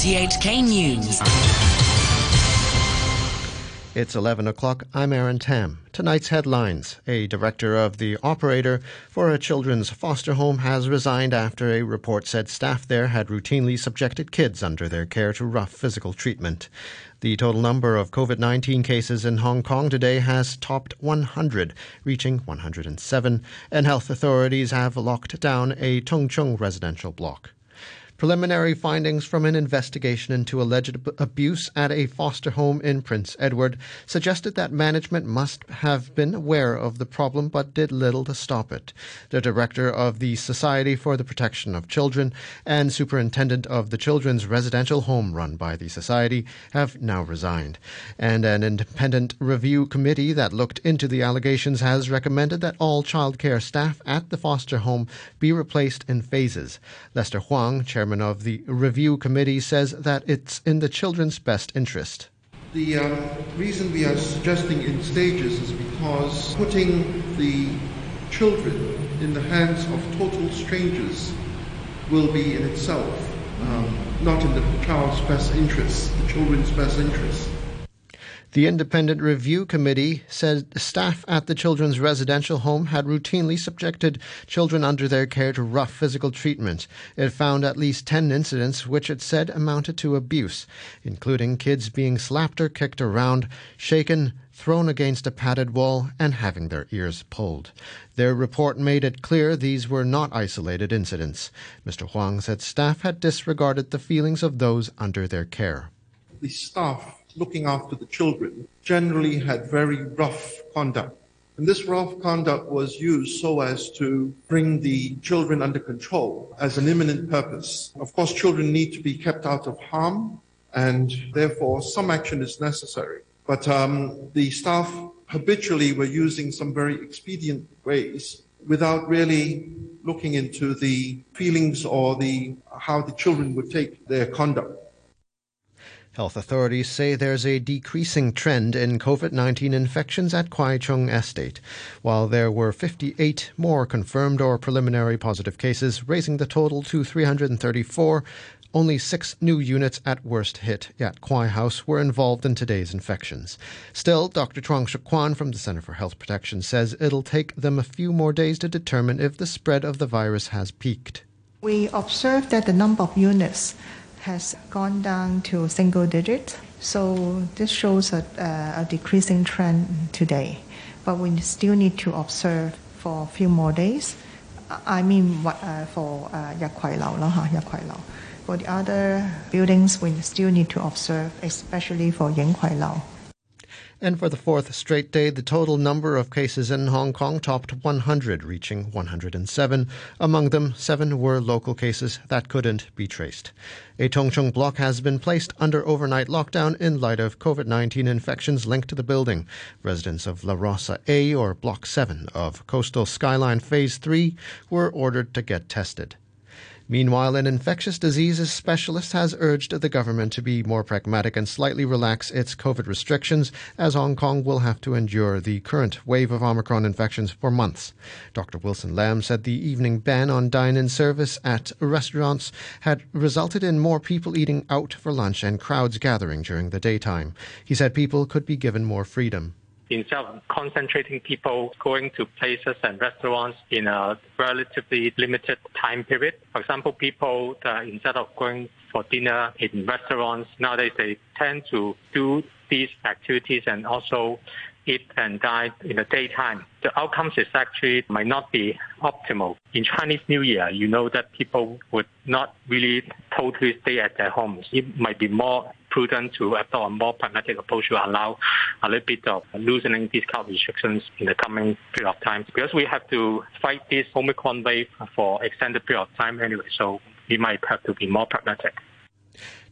RTHK News. It's 11 o'clock. I'm Aaron Tam. Tonight's headlines. A director of the operator for a children's foster home has resigned after a report said staff there had routinely subjected kids under their care to rough physical treatment. The total number of COVID 19 cases in Hong Kong today has topped 100, reaching 107, and health authorities have locked down a Tung Chung residential block. Preliminary findings from an investigation into alleged abuse at a foster home in Prince Edward suggested that management must have been aware of the problem but did little to stop it. The director of the Society for the Protection of Children and superintendent of the children's residential home run by the society have now resigned. And an independent review committee that looked into the allegations has recommended that all childcare staff at the foster home be replaced in phases. Lester Huang, chairman chairman of the review committee, says that it's in the children's best interest. The um, reason we are suggesting in stages is because putting the children in the hands of total strangers will be in itself um, not in the child's best interest, the children's best interest. The independent review committee said staff at the children's residential home had routinely subjected children under their care to rough physical treatment. It found at least 10 incidents which it said amounted to abuse, including kids being slapped or kicked around, shaken, thrown against a padded wall, and having their ears pulled. Their report made it clear these were not isolated incidents. Mr. Huang said staff had disregarded the feelings of those under their care. The staff looking after the children generally had very rough conduct. And this rough conduct was used so as to bring the children under control as an imminent purpose. Of course, children need to be kept out of harm, and therefore some action is necessary. But um, the staff habitually were using some very expedient ways without really looking into the feelings or the how the children would take their conduct. Health authorities say there's a decreasing trend in COVID 19 infections at Kwai Chung Estate, while there were 58 more confirmed or preliminary positive cases, raising the total to 334. Only six new units at worst hit at Kwai House were involved in today's infections. Still, Dr. Chuang Shuk Kwan from the Center for Health Protection says it'll take them a few more days to determine if the spread of the virus has peaked. We observed that the number of units has gone down to single digit. So this shows a, a decreasing trend today. But we still need to observe for a few more days. I mean, uh, for uh, For the other buildings, we still need to observe, especially for Ying Kwai Lau. And for the fourth straight day, the total number of cases in Hong Kong topped 100, reaching 107. Among them, seven were local cases that couldn't be traced. A Tung Chung block has been placed under overnight lockdown in light of COVID 19 infections linked to the building. Residents of La Rosa A or Block 7 of Coastal Skyline Phase 3 were ordered to get tested. Meanwhile, an infectious diseases specialist has urged the government to be more pragmatic and slightly relax its COVID restrictions, as Hong Kong will have to endure the current wave of Omicron infections for months. Dr. Wilson Lam said the evening ban on dine in service at restaurants had resulted in more people eating out for lunch and crowds gathering during the daytime. He said people could be given more freedom instead of concentrating people going to places and restaurants in a relatively limited time period. For example, people uh, instead of going for dinner in restaurants nowadays they tend to do these activities and also eat and dine in the daytime. The outcomes is actually might not be optimal. In Chinese New Year, you know that people would not really totally stay at their homes. It might be more prudent to adopt a more pragmatic approach to allow a little bit of loosening these kind of restrictions in the coming period of time. Because we have to fight this Omicron wave for extended period of time anyway, so we might have to be more pragmatic.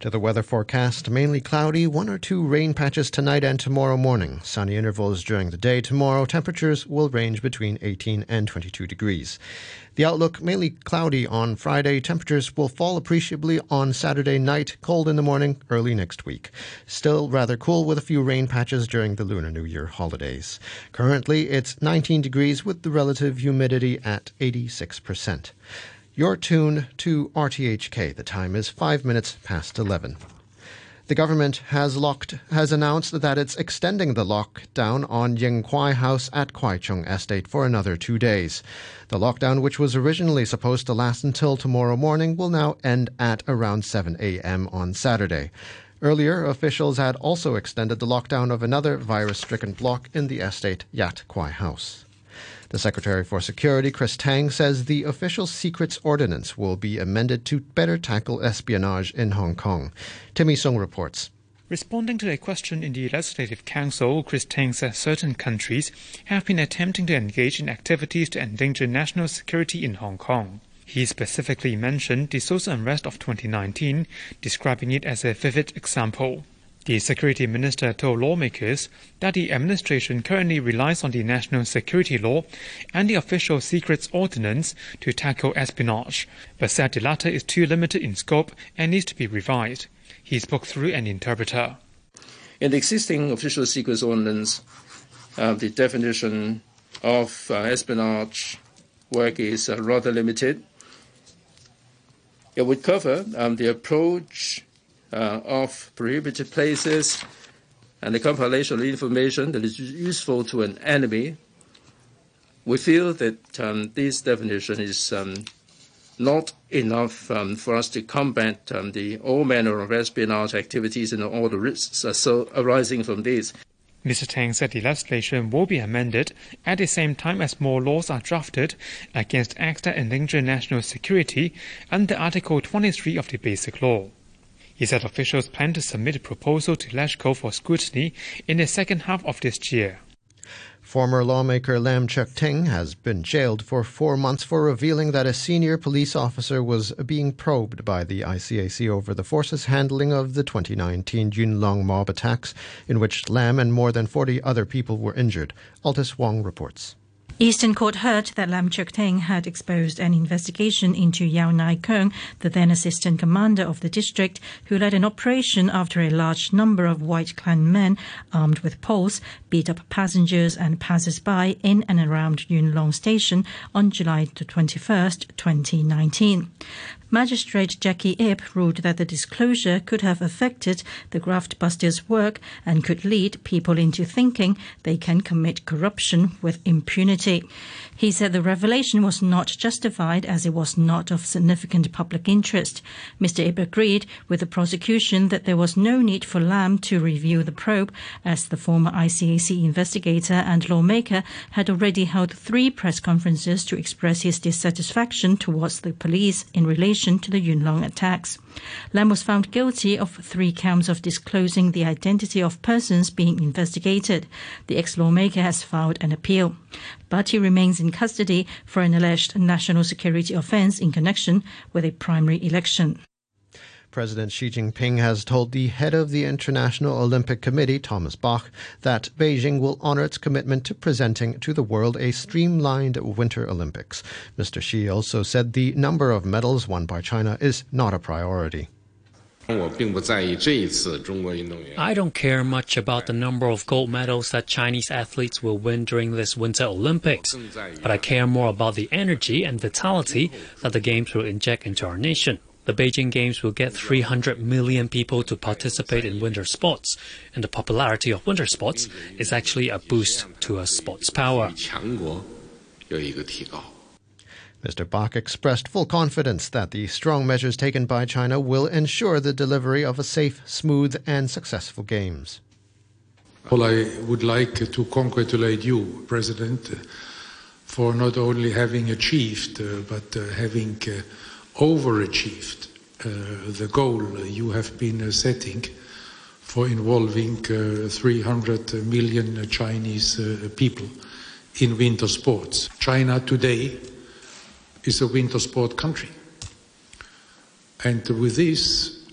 To the weather forecast, mainly cloudy, one or two rain patches tonight and tomorrow morning. Sunny intervals during the day. Tomorrow, temperatures will range between 18 and 22 degrees. The outlook, mainly cloudy on Friday. Temperatures will fall appreciably on Saturday night, cold in the morning, early next week. Still rather cool with a few rain patches during the Lunar New Year holidays. Currently, it's 19 degrees with the relative humidity at 86%. You're tuned to RTHK. The time is five minutes past 11. The government has locked has announced that it's extending the lockdown on Ying Kwai House at Kwai Chung Estate for another two days. The lockdown, which was originally supposed to last until tomorrow morning, will now end at around 7 a.m. on Saturday. Earlier, officials had also extended the lockdown of another virus-stricken block in the estate, Yat Kwai House. The Secretary for Security, Chris Tang, says the official secrets ordinance will be amended to better tackle espionage in Hong Kong. Timmy Sung reports. Responding to a question in the Legislative Council, Chris Tang said certain countries have been attempting to engage in activities to endanger national security in Hong Kong. He specifically mentioned the social unrest of 2019, describing it as a vivid example. The security minister told lawmakers that the administration currently relies on the national security law and the official secrets ordinance to tackle espionage, but said the latter is too limited in scope and needs to be revised. He spoke through an interpreter. In the existing official secrets ordinance, uh, the definition of uh, espionage work is uh, rather limited. It would cover um, the approach of prohibited places and the compilation of information that is useful to an enemy, we feel that um, this definition is um, not enough um, for us to combat um, the all manner of espionage activities and all the risks arising from this. Mr. Tang said the legislation will be amended at the same time as more laws are drafted against acts that endanger national security under Article 23 of the Basic Law. He said officials plan to submit a proposal to LegCo for scrutiny in the second half of this year. Former lawmaker Lam Cheuk Ting has been jailed for four months for revealing that a senior police officer was being probed by the ICAC over the force's handling of the 2019 Yuen Long mob attacks, in which Lam and more than 40 other people were injured. Altus Wong reports. Eastern Court heard that Lam Cheuk Ting had exposed an investigation into Yau Nai Keung, the then assistant commander of the district, who led an operation after a large number of white clan men armed with poles beat up passengers and passers-by in and around Yuen Long Station on July 21, 2019. Magistrate Jackie Ip ruled that the disclosure could have affected the graft busters' work and could lead people into thinking they can commit corruption with impunity. He said the revelation was not justified as it was not of significant public interest. Mr. Ip agreed with the prosecution that there was no need for Lam to review the probe, as the former ICAC investigator and lawmaker had already held three press conferences to express his dissatisfaction towards the police in relation to the Yuen Long attacks. Lam was found guilty of three counts of disclosing the identity of persons being investigated. The ex-lawmaker has filed an appeal, but he remains in custody for an alleged national security offense in connection with a primary election. President Xi Jinping has told the head of the International Olympic Committee, Thomas Bach, that Beijing will honor its commitment to presenting to the world a streamlined Winter Olympics. Mr. Xi also said the number of medals won by China is not a priority. I don't care much about the number of gold medals that Chinese athletes will win during this Winter Olympics, but I care more about the energy and vitality that the Games will inject into our nation. The Beijing Games will get 300 million people to participate in winter sports, and the popularity of winter sports is actually a boost to a sports power. Mr. Bach expressed full confidence that the strong measures taken by China will ensure the delivery of a safe, smooth, and successful Games. Well, I would like to congratulate you, President, for not only having achieved, uh, but uh, having uh, overachieved the goal you have been setting for involving 300 million Chinese people in winter sports. China today is a winter sport country. And with this,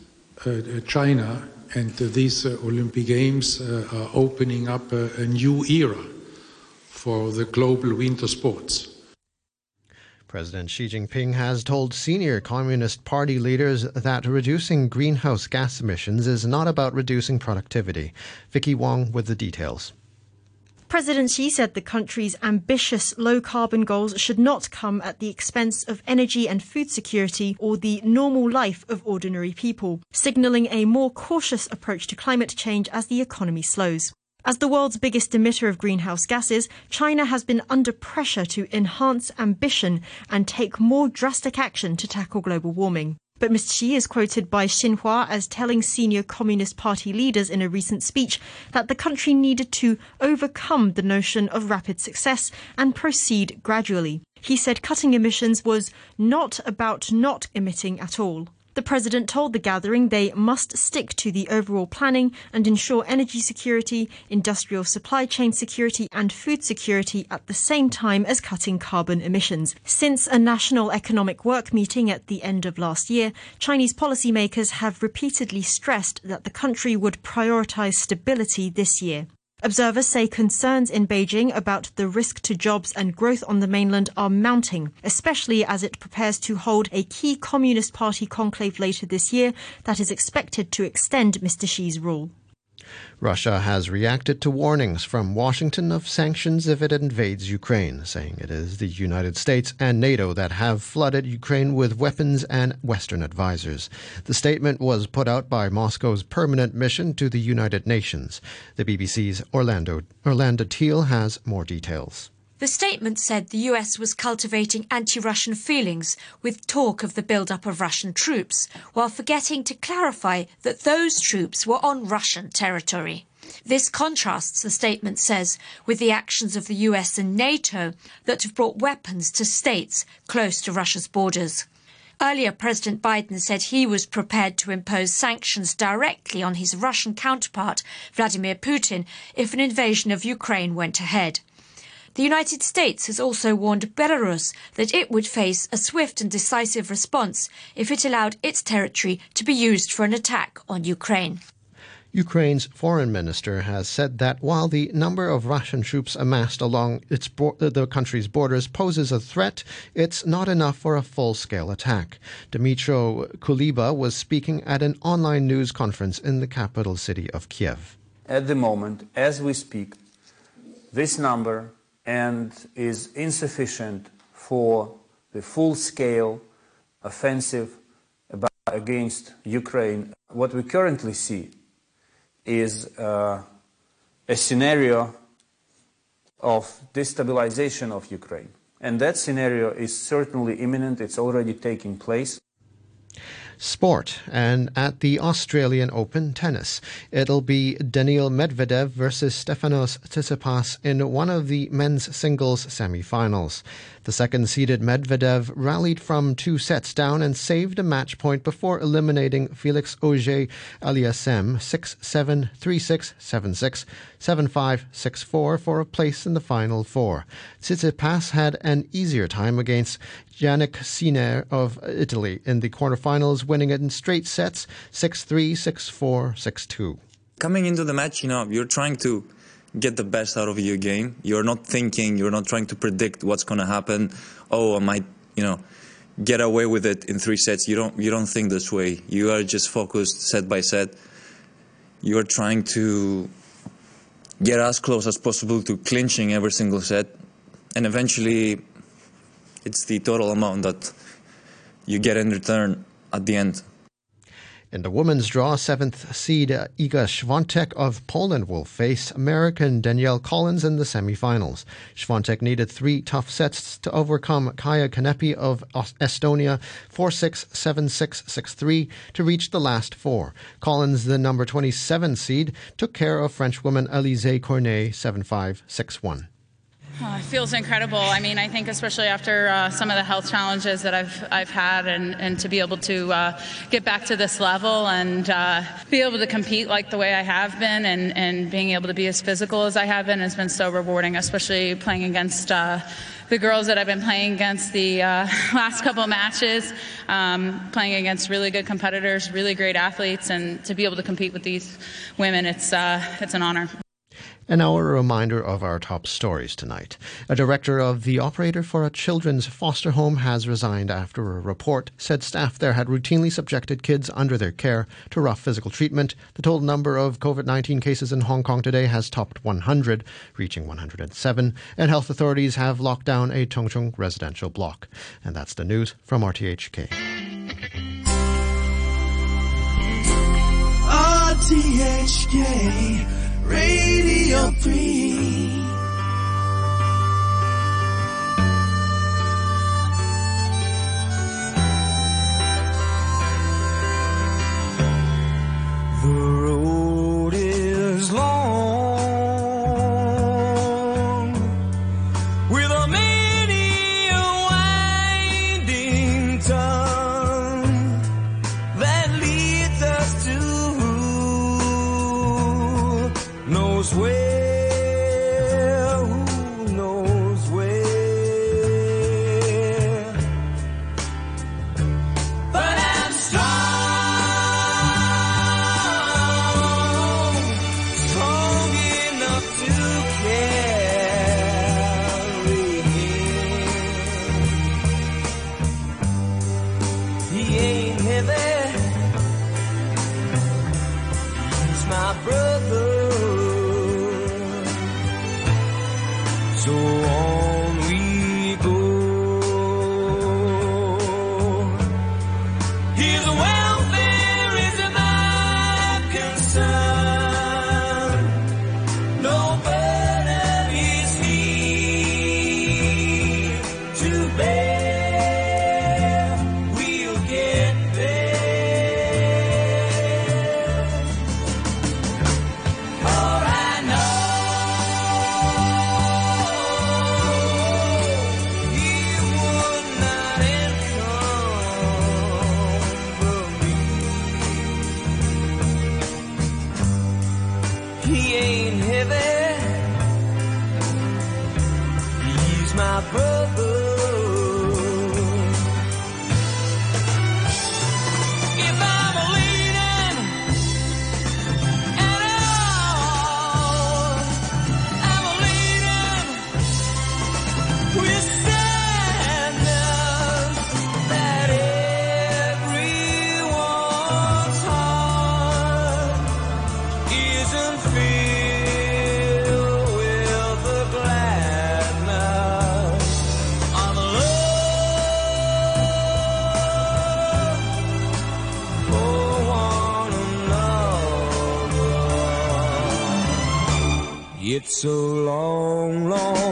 uh, China and uh, these uh, Olympic Games are opening up a new era for the global winter sports. President Xi Jinping has told senior Communist Party leaders that reducing greenhouse gas emissions is not about reducing productivity. Vicky Wong with the details. President Xi said the country's ambitious low carbon goals should not come at the expense of energy and food security or the normal life of ordinary people, signalling a more cautious approach to climate change as the economy slows. As the world's biggest emitter of greenhouse gases, China has been under pressure to enhance ambition and take more drastic action to tackle global warming. But Mr. Xi is quoted by Xinhua as telling senior Communist Party leaders in a recent speech that the country needed to overcome the notion of rapid success and proceed gradually. He said cutting emissions was not about not emitting at all. The president told the gathering they must stick to the overall planning and ensure energy security, industrial supply chain security, and food security at the same time as cutting carbon emissions. Since a national economic work meeting at the end of last year, Chinese policymakers have repeatedly stressed that the country would prioritize stability this year. Observers say concerns in Beijing about the risk to jobs and growth on the mainland are mounting, especially as it prepares to hold a key Communist Party conclave later this year that is expected to extend Mr. Xi's rule. Russia has reacted to warnings from Washington of sanctions if it invades Ukraine, saying it is the United States and NATO that have flooded Ukraine with weapons and Western advisors. The statement was put out by Moscow's permanent mission to the United Nations. The BBC's Orlando, Orlando Teal has more details. The statement said the US was cultivating anti Russian feelings with talk of the build-up of Russian troops, while forgetting to clarify that those troops were on Russian territory. This contrasts, the statement says, with the actions of the US and NATO that have brought weapons to states close to Russia's borders. Earlier, President Biden said he was prepared to impose sanctions directly on his Russian counterpart, Vladimir Putin, if an invasion of Ukraine went ahead. The United States has also warned Belarus that it would face a swift and decisive response if it allowed its territory to be used for an attack on Ukraine. Ukraine's foreign minister has said that while the number of Russian troops amassed along its bo- the country's borders poses a threat, it's not enough for a full-scale attack. Dmytro Kuleba was speaking at an online news conference in the capital city of Kiev. At the moment, as we speak, this number and is insufficient for the full-scale offensive against Ukraine. What we currently see is uh, a scenario of destabilization of Ukraine. And that scenario is certainly imminent, it's already taking place sport. And at the Australian Open tennis, it'll be Daniil Medvedev versus Stefanos Tsitsipas in one of the men's singles semi-finals. The second seeded Medvedev rallied from two sets down and saved a match point before eliminating Felix Auger Aliassime 6 7 3 6 7 6 7 5 6 4 for a place in the final four. Tsitsipas had an easier time against Jannik Sinner of Italy in the quarterfinals, winning it in straight sets 6 3 6 4 6 2. Coming into the match, you know, you're trying to get the best out of your game. You're not thinking, you're not trying to predict what's going to happen. Oh, I might, you know, get away with it in three sets. You don't, you don't think this way. You are just focused set by set. You are trying to get as close as possible to clinching every single set. And eventually, it's the total amount that you get in return at the end. In the women's draw, seventh seed uh, Iga Swiatek of Poland will face American Danielle Collins in the semifinals. Swiatek needed three tough sets to overcome Kaia Kanepi of Estonia 4-6, 7-6, 6-3 to reach the last four. Collins, the number 27 seed, took care of Frenchwoman Alizé Cornet 7-5, 6-1. Oh, it feels incredible. I mean, I think especially after uh, some of the health challenges that I've I've had, and, and to be able to uh, get back to this level and uh, be able to compete like the way I have been, and, and being able to be as physical as I have been has been so rewarding. Especially playing against uh, the girls that I've been playing against the uh, last couple matches, um, playing against really good competitors, really great athletes, and to be able to compete with these women, it's uh, it's an honor. And now a reminder of our top stories tonight. A director of the operator for a children's foster home has resigned after a report said staff there had routinely subjected kids under their care to rough physical treatment. The total number of COVID 19 cases in Hong Kong today has topped 100, reaching 107, and health authorities have locked down a Tung Chung residential block. And that's the news from RTHK. RTHK Radio 3. Knows heavy. He's my brother. It's a long, long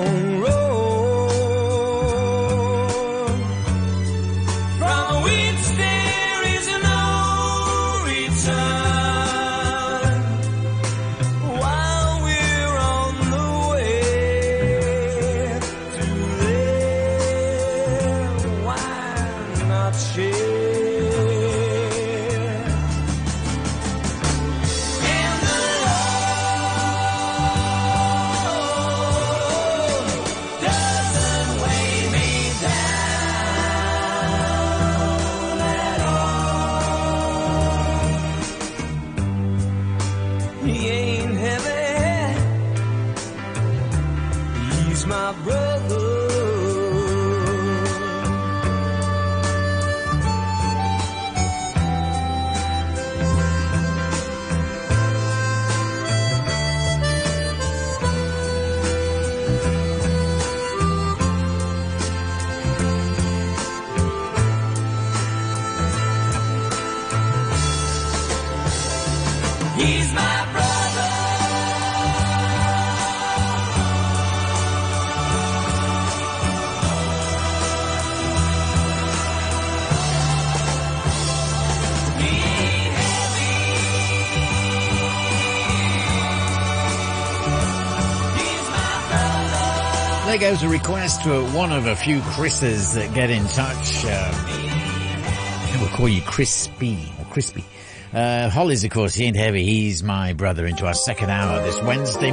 goes a request for one of a few Chris's that get in touch. Um, we'll call you Crispy or Crispy. Uh, Hollies, of course, he ain't heavy. He's my brother into our second hour this Wednesday.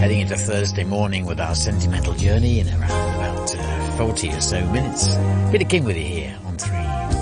Heading into Thursday morning with our sentimental journey in around about uh, 40 or so minutes. Peter King with you here on 3.